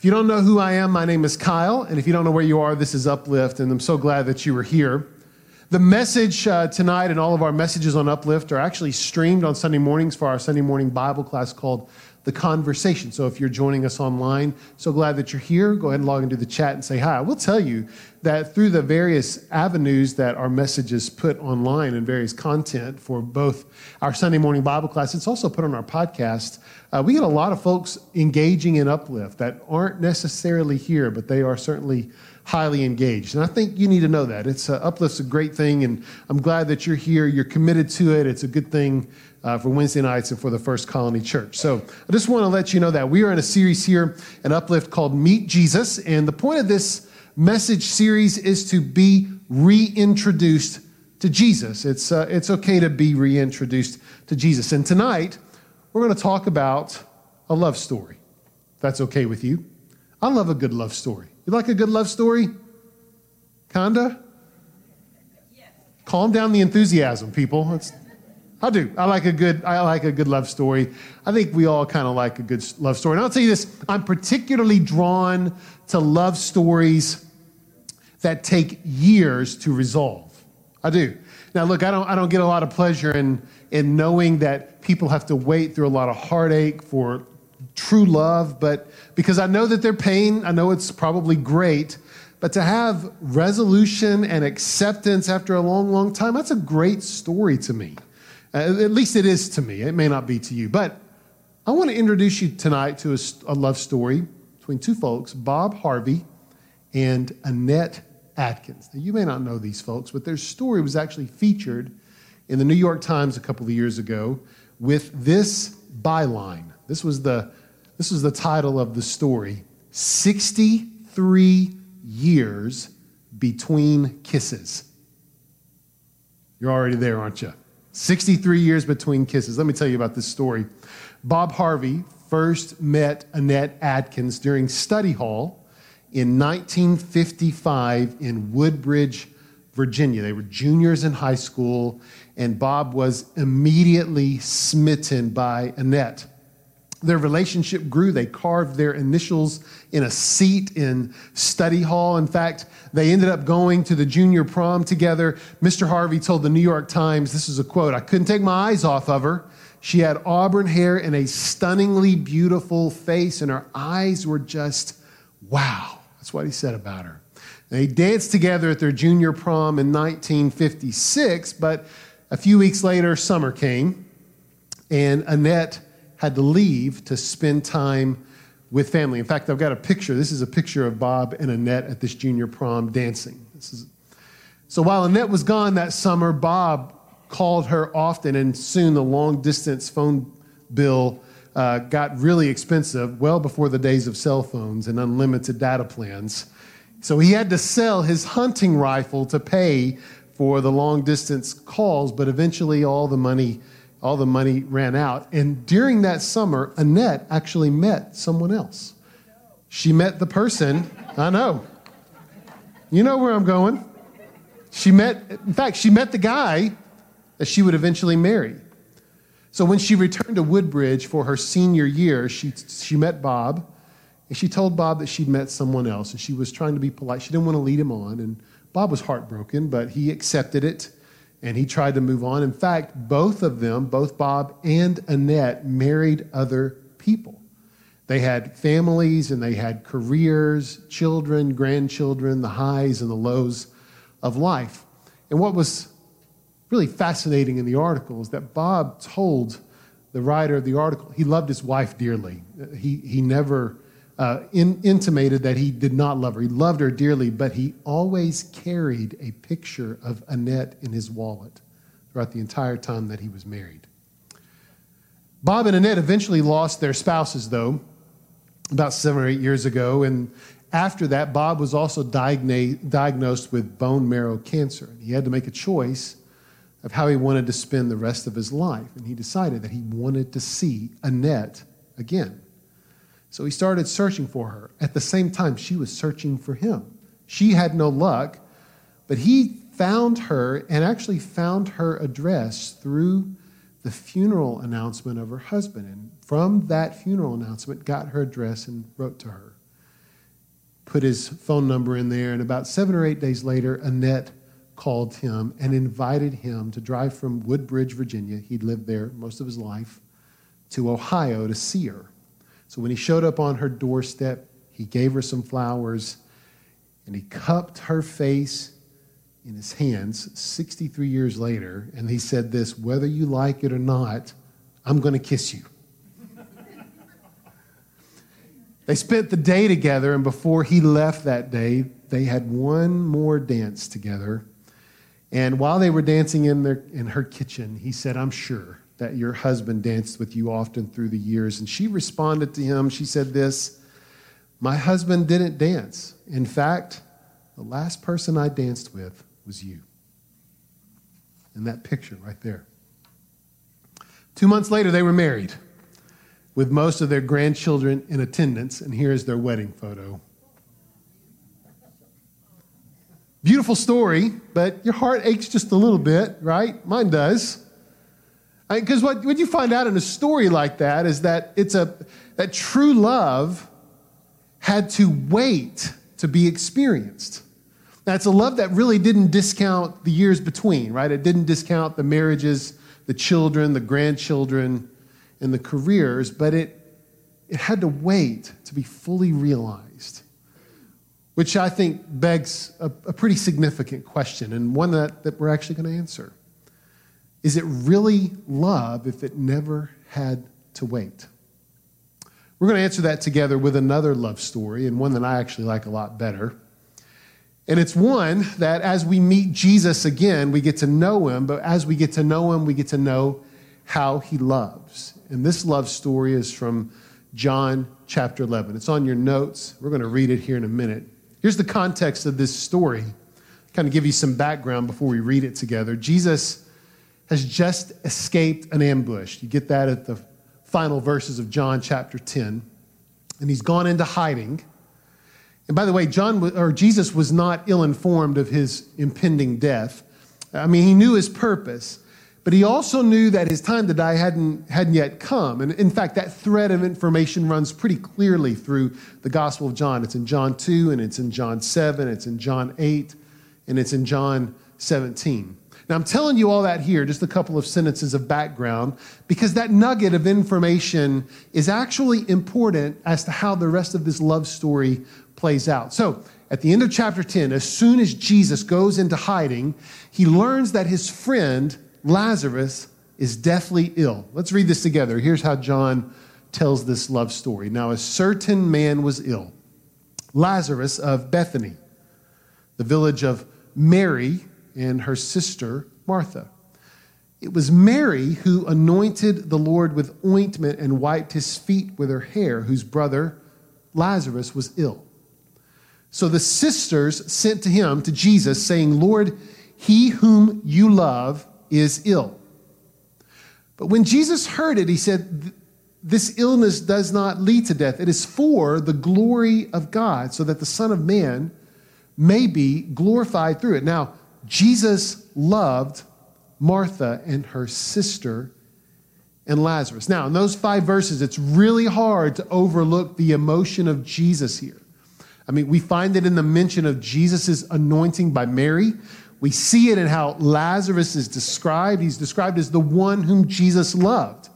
If you don't know who I am, my name is Kyle. And if you don't know where you are, this is Uplift. And I'm so glad that you were here. The message uh, tonight and all of our messages on Uplift are actually streamed on Sunday mornings for our Sunday morning Bible class called The Conversation. So if you're joining us online, so glad that you're here. Go ahead and log into the chat and say hi. I will tell you that through the various avenues that our messages put online and various content for both our Sunday morning Bible class, it's also put on our podcast. Uh, we get a lot of folks engaging in Uplift that aren't necessarily here, but they are certainly highly engaged. And I think you need to know that. It's uh, Uplift's a great thing, and I'm glad that you're here. You're committed to it. It's a good thing uh, for Wednesday nights and for the First Colony Church. So I just want to let you know that we are in a series here at Uplift called Meet Jesus, and the point of this message series is to be reintroduced to Jesus. It's, uh, it's okay to be reintroduced to Jesus. And tonight, we're going to talk about a love story. If that's okay with you. I love a good love story. You like a good love story? Kinda? Yes. Calm down the enthusiasm, people. It's, I do. I like a good. I like a good love story. I think we all kind of like a good love story. And I'll tell you this: I'm particularly drawn to love stories that take years to resolve. I do. Now, look, I don't. I don't get a lot of pleasure in in knowing that people have to wait through a lot of heartache for true love, but because I know that their pain, I know it's probably great, but to have resolution and acceptance after a long, long time, that's a great story to me. Uh, at least it is to me. It may not be to you. But I want to introduce you tonight to a, a love story between two folks, Bob Harvey and Annette Atkins. Now, you may not know these folks, but their story was actually featured in the New York Times a couple of years ago with this byline. This was the, this was the title of the story 63 years between kisses. You're already there, aren't you? 63 years between kisses. Let me tell you about this story. Bob Harvey first met Annette Atkins during study hall in 1955 in Woodbridge, Virginia. They were juniors in high school, and Bob was immediately smitten by Annette. Their relationship grew. They carved their initials in a seat in study hall. In fact, they ended up going to the junior prom together. Mr. Harvey told the New York Times, this is a quote, I couldn't take my eyes off of her. She had auburn hair and a stunningly beautiful face, and her eyes were just wow. That's what he said about her. They danced together at their junior prom in 1956, but a few weeks later, summer came, and Annette had to leave to spend time with family. In fact, I've got a picture. This is a picture of Bob and Annette at this junior prom dancing. This is, so while Annette was gone that summer, Bob called her often, and soon the long distance phone bill uh, got really expensive, well before the days of cell phones and unlimited data plans. So he had to sell his hunting rifle to pay for the long distance calls, but eventually all the money all the money ran out. And during that summer, Annette actually met someone else. She met the person, I know. You know where I'm going. She met, in fact, she met the guy that she would eventually marry. So when she returned to Woodbridge for her senior year, she, she met Bob, and she told Bob that she'd met someone else, and she was trying to be polite. She didn't want to lead him on, and Bob was heartbroken, but he accepted it and he tried to move on. In fact, both of them, both Bob and Annette, married other people. They had families and they had careers, children, grandchildren, the highs and the lows of life. And what was really fascinating in the article is that Bob told the writer of the article he loved his wife dearly. He, he never uh, in, intimated that he did not love her. He loved her dearly, but he always carried a picture of Annette in his wallet throughout the entire time that he was married. Bob and Annette eventually lost their spouses, though, about seven or eight years ago. And after that, Bob was also diagnosed with bone marrow cancer. And he had to make a choice of how he wanted to spend the rest of his life. And he decided that he wanted to see Annette again. So he started searching for her. At the same time, she was searching for him. She had no luck, but he found her and actually found her address through the funeral announcement of her husband. And from that funeral announcement, got her address and wrote to her. put his phone number in there. And about seven or eight days later, Annette called him and invited him to drive from Woodbridge, Virginia. He'd lived there most of his life to Ohio to see her. So when he showed up on her doorstep, he gave her some flowers and he cupped her face in his hands 63 years later. And he said, This, whether you like it or not, I'm going to kiss you. they spent the day together, and before he left that day, they had one more dance together. And while they were dancing in, their, in her kitchen, he said, I'm sure that your husband danced with you often through the years. And she responded to him. She said, This, my husband didn't dance. In fact, the last person I danced with was you. In that picture right there. Two months later, they were married with most of their grandchildren in attendance, and here's their wedding photo. Beautiful story, but your heart aches just a little bit, right? Mine does. Because what, what you find out in a story like that is that it's a that true love had to wait to be experienced. That's a love that really didn't discount the years between, right? It didn't discount the marriages, the children, the grandchildren, and the careers, but it, it had to wait to be fully realized which I think begs a, a pretty significant question and one that, that we're actually going to answer. Is it really love if it never had to wait? We're going to answer that together with another love story and one that I actually like a lot better. And it's one that as we meet Jesus again, we get to know him, but as we get to know him, we get to know how he loves. And this love story is from John chapter 11. It's on your notes. We're going to read it here in a minute. Here's the context of this story. Kind of give you some background before we read it together. Jesus has just escaped an ambush. You get that at the final verses of John chapter 10. And he's gone into hiding. And by the way, John or Jesus was not ill-informed of his impending death. I mean, he knew his purpose, but he also knew that his time to die hadn't, hadn't yet come. And in fact, that thread of information runs pretty clearly through the Gospel of John. It's in John 2, and it's in John 7, it's in John 8, and it's in John 17. Now, I'm telling you all that here, just a couple of sentences of background, because that nugget of information is actually important as to how the rest of this love story plays out. So, at the end of chapter 10, as soon as Jesus goes into hiding, he learns that his friend, Lazarus is deathly ill. Let's read this together. Here's how John tells this love story. Now, a certain man was ill, Lazarus of Bethany, the village of Mary and her sister Martha. It was Mary who anointed the Lord with ointment and wiped his feet with her hair, whose brother Lazarus was ill. So the sisters sent to him, to Jesus, saying, Lord, he whom you love is ill. But when Jesus heard it, he said, This illness does not lead to death. It is for the glory of God, so that the Son of Man may be glorified through it. Now, Jesus loved Martha and her sister and Lazarus. Now, in those five verses, it's really hard to overlook the emotion of Jesus here. I mean, we find it in the mention of Jesus' anointing by Mary. We see it in how Lazarus is described. He's described as the one whom Jesus loved.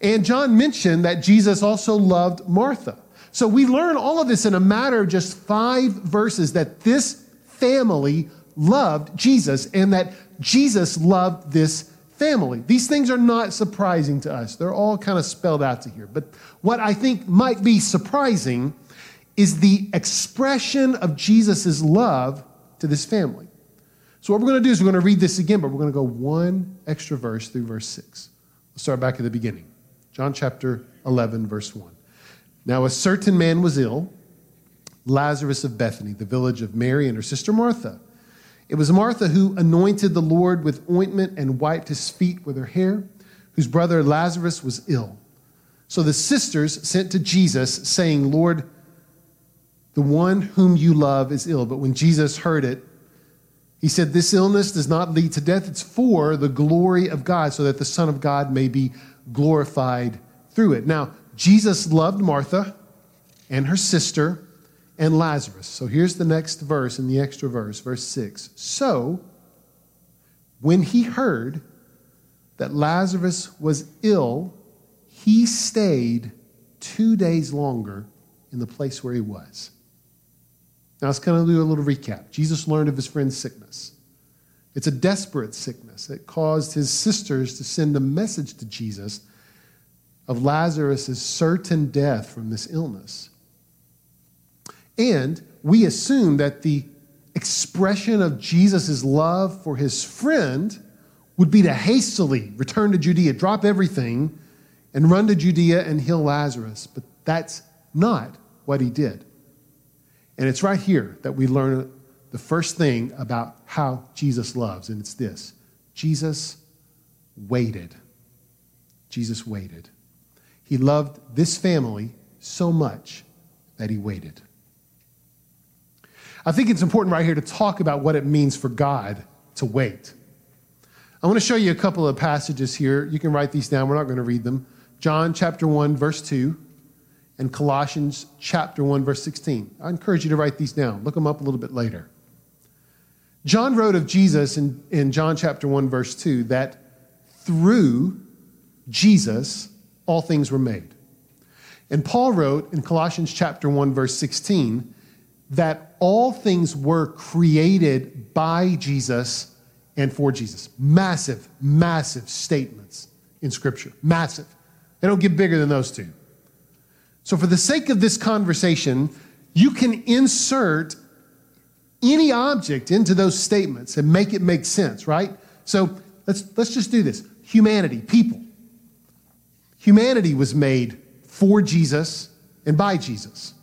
And John mentioned that Jesus also loved Martha. So we learn all of this in a matter of just five verses that this family loved Jesus and that Jesus loved this family. These things are not surprising to us. They're all kind of spelled out to here. But what I think might be surprising is the expression of Jesus' love to this family. So, what we're going to do is we're going to read this again, but we're going to go one extra verse through verse 6. Let's start back at the beginning. John chapter 11, verse 1. Now, a certain man was ill, Lazarus of Bethany, the village of Mary and her sister Martha. It was Martha who anointed the Lord with ointment and wiped his feet with her hair, whose brother Lazarus was ill. So the sisters sent to Jesus, saying, Lord, the one whom you love is ill. But when Jesus heard it, he said, This illness does not lead to death. It's for the glory of God, so that the Son of God may be glorified through it. Now, Jesus loved Martha and her sister and Lazarus. So here's the next verse in the extra verse, verse 6. So, when he heard that Lazarus was ill, he stayed two days longer in the place where he was. Now, let's kind of do a little recap. Jesus learned of his friend's sickness. It's a desperate sickness. It caused his sisters to send a message to Jesus of Lazarus' certain death from this illness. And we assume that the expression of Jesus' love for his friend would be to hastily return to Judea, drop everything, and run to Judea and heal Lazarus. But that's not what he did. And it's right here that we learn the first thing about how Jesus loves, and it's this Jesus waited. Jesus waited. He loved this family so much that he waited. I think it's important right here to talk about what it means for God to wait. I want to show you a couple of passages here. You can write these down. We're not going to read them. John chapter 1, verse 2, and Colossians chapter 1, verse 16. I encourage you to write these down. Look them up a little bit later. John wrote of Jesus in, in John chapter 1, verse 2, that through Jesus all things were made. And Paul wrote in Colossians chapter 1, verse 16, that all things were created by Jesus and for Jesus. Massive, massive statements in Scripture. Massive. They don't get bigger than those two. So, for the sake of this conversation, you can insert any object into those statements and make it make sense, right? So, let's, let's just do this humanity, people. Humanity was made for Jesus and by Jesus.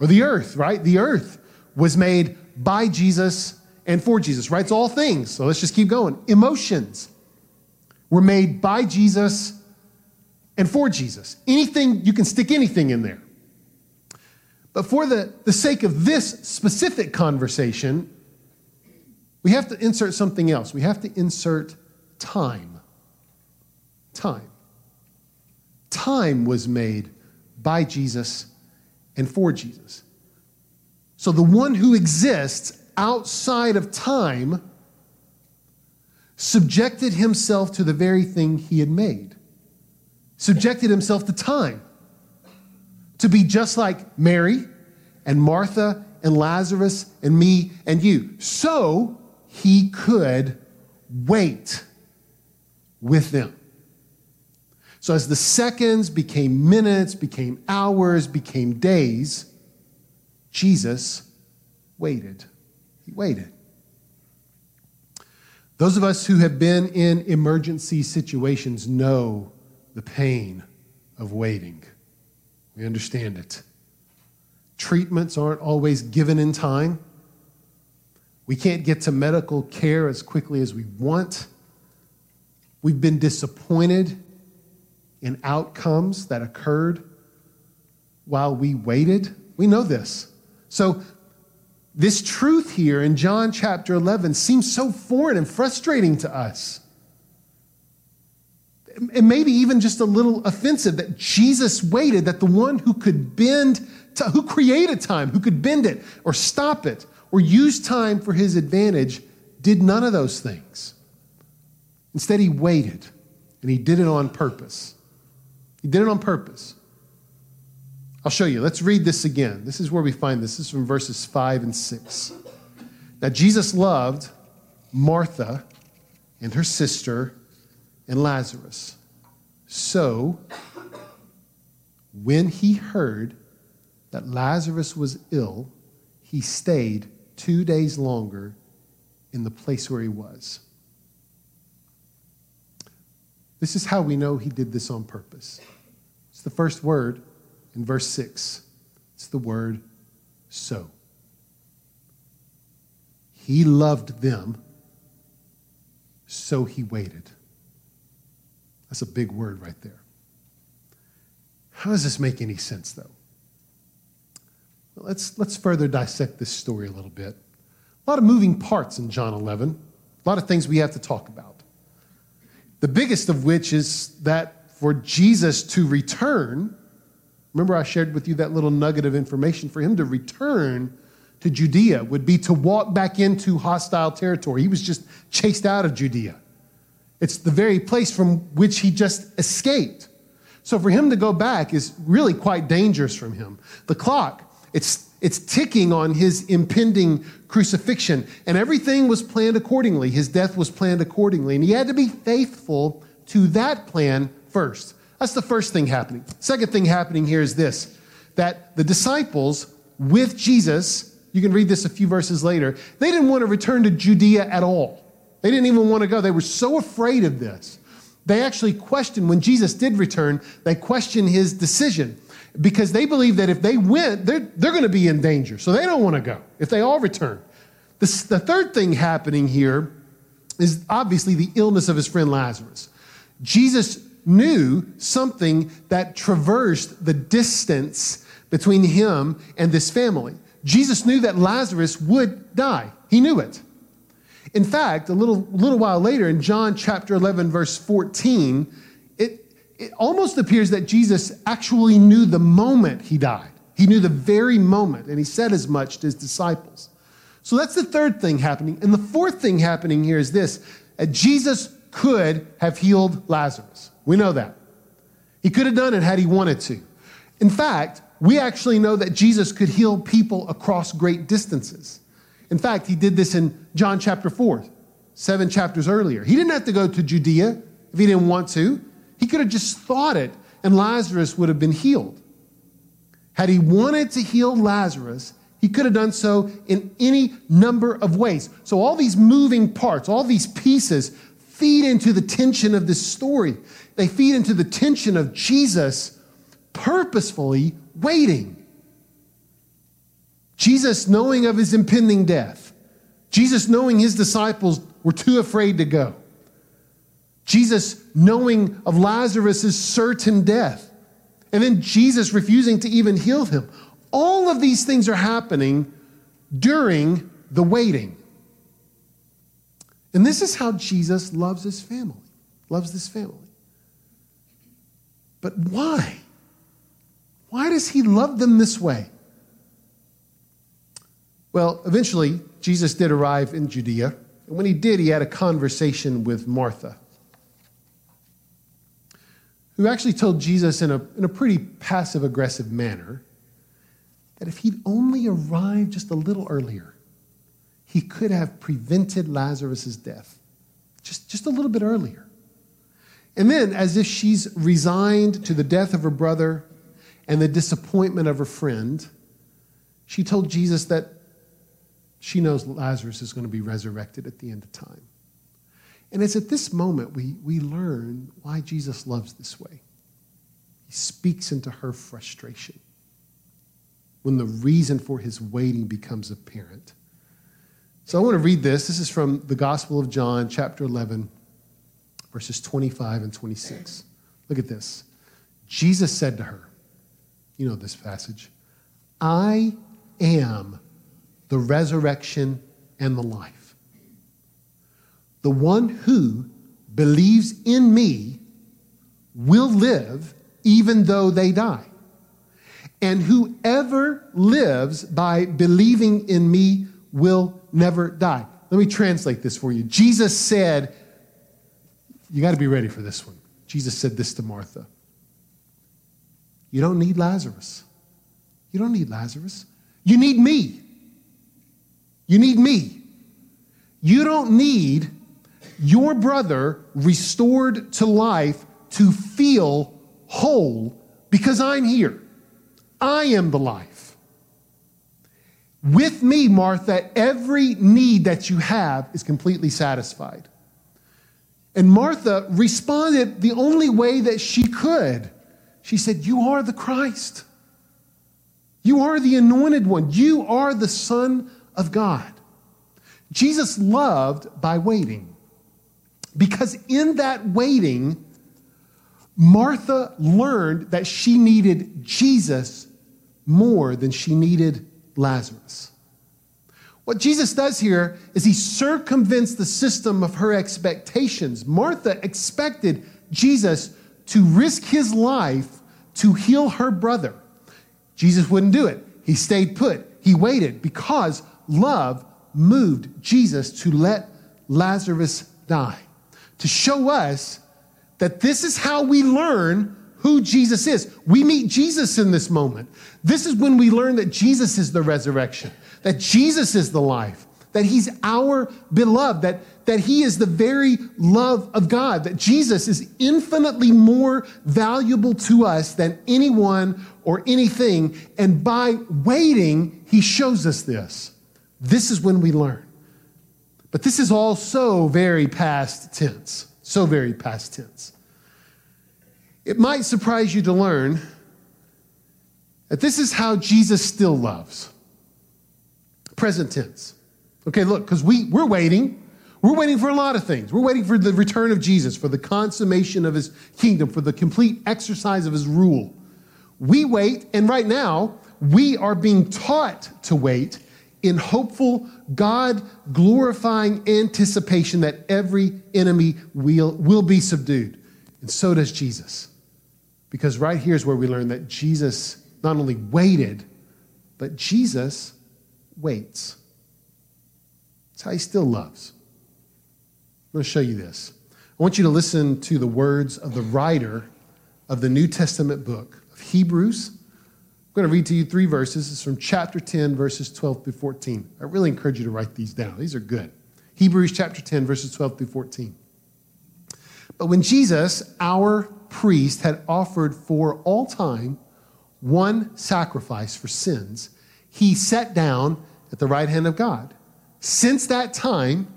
Or the earth, right? The earth was made by Jesus and for Jesus, right? It's all things. So let's just keep going. Emotions were made by Jesus and for Jesus. Anything, you can stick anything in there. But for the, the sake of this specific conversation, we have to insert something else. We have to insert time. Time. Time was made by Jesus and for Jesus. So the one who exists outside of time subjected himself to the very thing he had made, subjected himself to time, to be just like Mary and Martha and Lazarus and me and you. So he could wait with them. So, as the seconds became minutes, became hours, became days, Jesus waited. He waited. Those of us who have been in emergency situations know the pain of waiting. We understand it. Treatments aren't always given in time. We can't get to medical care as quickly as we want. We've been disappointed in outcomes that occurred while we waited. We know this. So, this truth here in John chapter 11 seems so foreign and frustrating to us. And maybe even just a little offensive that Jesus waited, that the one who could bend, to, who created time, who could bend it or stop it or use time for his advantage, did none of those things. Instead, he waited and he did it on purpose. He did it on purpose. I'll show you. Let's read this again. This is where we find this. This is from verses 5 and 6. Now, Jesus loved Martha and her sister and Lazarus. So, when he heard that Lazarus was ill, he stayed two days longer in the place where he was. This is how we know he did this on purpose. It's the first word in verse 6. It's the word so. He loved them, so he waited. That's a big word right there. How does this make any sense, though? Well, let's, let's further dissect this story a little bit. A lot of moving parts in John 11, a lot of things we have to talk about. The biggest of which is that for Jesus to return, Remember, I shared with you that little nugget of information. For him to return to Judea would be to walk back into hostile territory. He was just chased out of Judea. It's the very place from which he just escaped. So for him to go back is really quite dangerous from him. The clock, it's, it's ticking on his impending crucifixion, and everything was planned accordingly. His death was planned accordingly, and he had to be faithful to that plan first. That's the first thing happening. Second thing happening here is this that the disciples with Jesus, you can read this a few verses later, they didn't want to return to Judea at all. They didn't even want to go. They were so afraid of this. They actually questioned, when Jesus did return, they questioned his decision because they believe that if they went, they're, they're going to be in danger. So they don't want to go if they all return. The, the third thing happening here is obviously the illness of his friend Lazarus. Jesus knew something that traversed the distance between him and this family. Jesus knew that Lazarus would die. He knew it. In fact, a little, little while later in John chapter 11, verse 14, it, it almost appears that Jesus actually knew the moment he died. He knew the very moment, and he said as much to his disciples. So that's the third thing happening. And the fourth thing happening here is this that Jesus could have healed Lazarus. We know that. He could have done it had he wanted to. In fact, we actually know that Jesus could heal people across great distances. In fact, he did this in John chapter 4, seven chapters earlier. He didn't have to go to Judea if he didn't want to. He could have just thought it, and Lazarus would have been healed. Had he wanted to heal Lazarus, he could have done so in any number of ways. So, all these moving parts, all these pieces feed into the tension of this story. They feed into the tension of Jesus purposefully waiting. Jesus knowing of his impending death, Jesus knowing his disciples were too afraid to go, Jesus knowing of Lazarus' certain death, and then Jesus refusing to even heal him. All of these things are happening during the waiting. And this is how Jesus loves his family, loves this family. But why? Why does he love them this way? Well, eventually, Jesus did arrive in Judea. And when he did, he had a conversation with Martha, who actually told Jesus in a, in a pretty passive aggressive manner that if he'd only arrived just a little earlier, he could have prevented Lazarus' death just, just a little bit earlier. And then, as if she's resigned to the death of her brother and the disappointment of her friend, she told Jesus that she knows Lazarus is going to be resurrected at the end of time. And it's at this moment we, we learn why Jesus loves this way. He speaks into her frustration when the reason for his waiting becomes apparent. So I want to read this. This is from the Gospel of John, chapter 11, verses 25 and 26. Look at this. Jesus said to her, You know this passage, I am the resurrection, and the life. The one who believes in me will live even though they die. And whoever lives by believing in me will never die. Let me translate this for you. Jesus said, You got to be ready for this one. Jesus said this to Martha You don't need Lazarus. You don't need Lazarus. You need me. You need me. You don't need your brother restored to life to feel whole because I'm here. I am the life. With me, Martha, every need that you have is completely satisfied. And Martha responded the only way that she could. She said, You are the Christ. You are the anointed one. You are the Son of God. Jesus loved by waiting because in that waiting, Martha learned that she needed Jesus more than she needed Lazarus. What Jesus does here is he circumvents the system of her expectations. Martha expected Jesus to risk his life to heal her brother. Jesus wouldn't do it. He stayed put. He waited because love moved Jesus to let Lazarus die, to show us that this is how we learn who Jesus is. We meet Jesus in this moment. This is when we learn that Jesus is the resurrection, that Jesus is the life, that he's our beloved, that, that he is the very love of God, that Jesus is infinitely more valuable to us than anyone or anything. And by waiting, he shows us this. This is when we learn. But this is all so very past tense, so very past tense. It might surprise you to learn that this is how Jesus still loves. Present tense. Okay, look, because we, we're waiting. We're waiting for a lot of things. We're waiting for the return of Jesus, for the consummation of his kingdom, for the complete exercise of his rule. We wait, and right now, we are being taught to wait in hopeful, God glorifying anticipation that every enemy will, will be subdued. And so does Jesus. Because right here is where we learn that Jesus not only waited, but Jesus waits. That's how he still loves. I'm going to show you this. I want you to listen to the words of the writer of the New Testament book of Hebrews. I'm going to read to you three verses. It's from chapter 10, verses 12 through 14. I really encourage you to write these down. These are good. Hebrews chapter 10, verses 12 through 14. But when Jesus, our priest had offered for all time one sacrifice for sins, he sat down at the right hand of God. Since that time,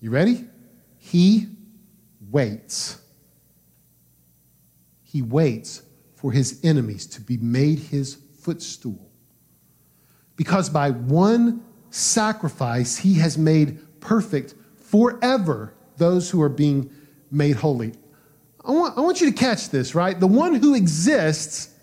you ready? He waits. He waits for his enemies to be made his footstool. Because by one sacrifice, he has made perfect forever those who are being made holy. I want, I want you to catch this, right? The one who exists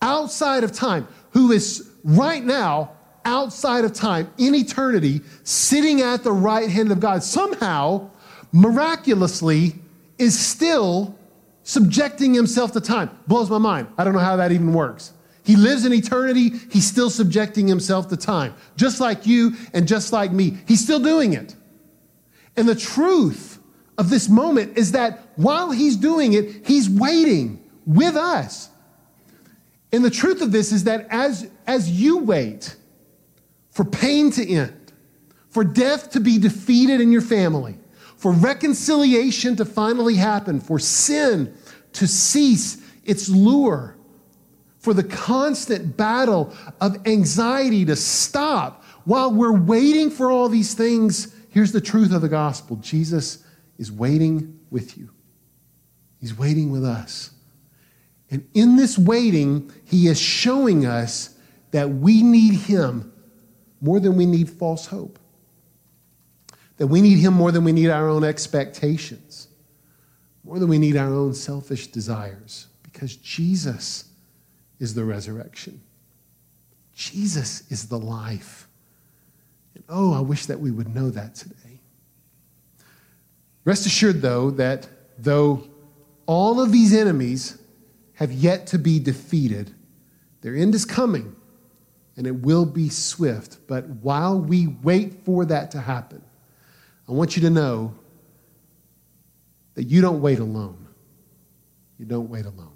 outside of time, who is right now outside of time, in eternity, sitting at the right hand of God, somehow, miraculously, is still subjecting himself to time. Blows my mind. I don't know how that even works. He lives in eternity, he's still subjecting himself to time, just like you and just like me. He's still doing it. And the truth of this moment is that while he's doing it, he's waiting with us. And the truth of this is that as, as you wait for pain to end, for death to be defeated in your family, for reconciliation to finally happen, for sin to cease its lure, for the constant battle of anxiety to stop, while we're waiting for all these things, here's the truth of the gospel Jesus is waiting with you. He's waiting with us. And in this waiting, he is showing us that we need him more than we need false hope. That we need him more than we need our own expectations, more than we need our own selfish desires, because Jesus is the resurrection. Jesus is the life. And oh, I wish that we would know that today. Rest assured, though, that though all of these enemies have yet to be defeated, their end is coming and it will be swift. But while we wait for that to happen, I want you to know that you don't wait alone. You don't wait alone.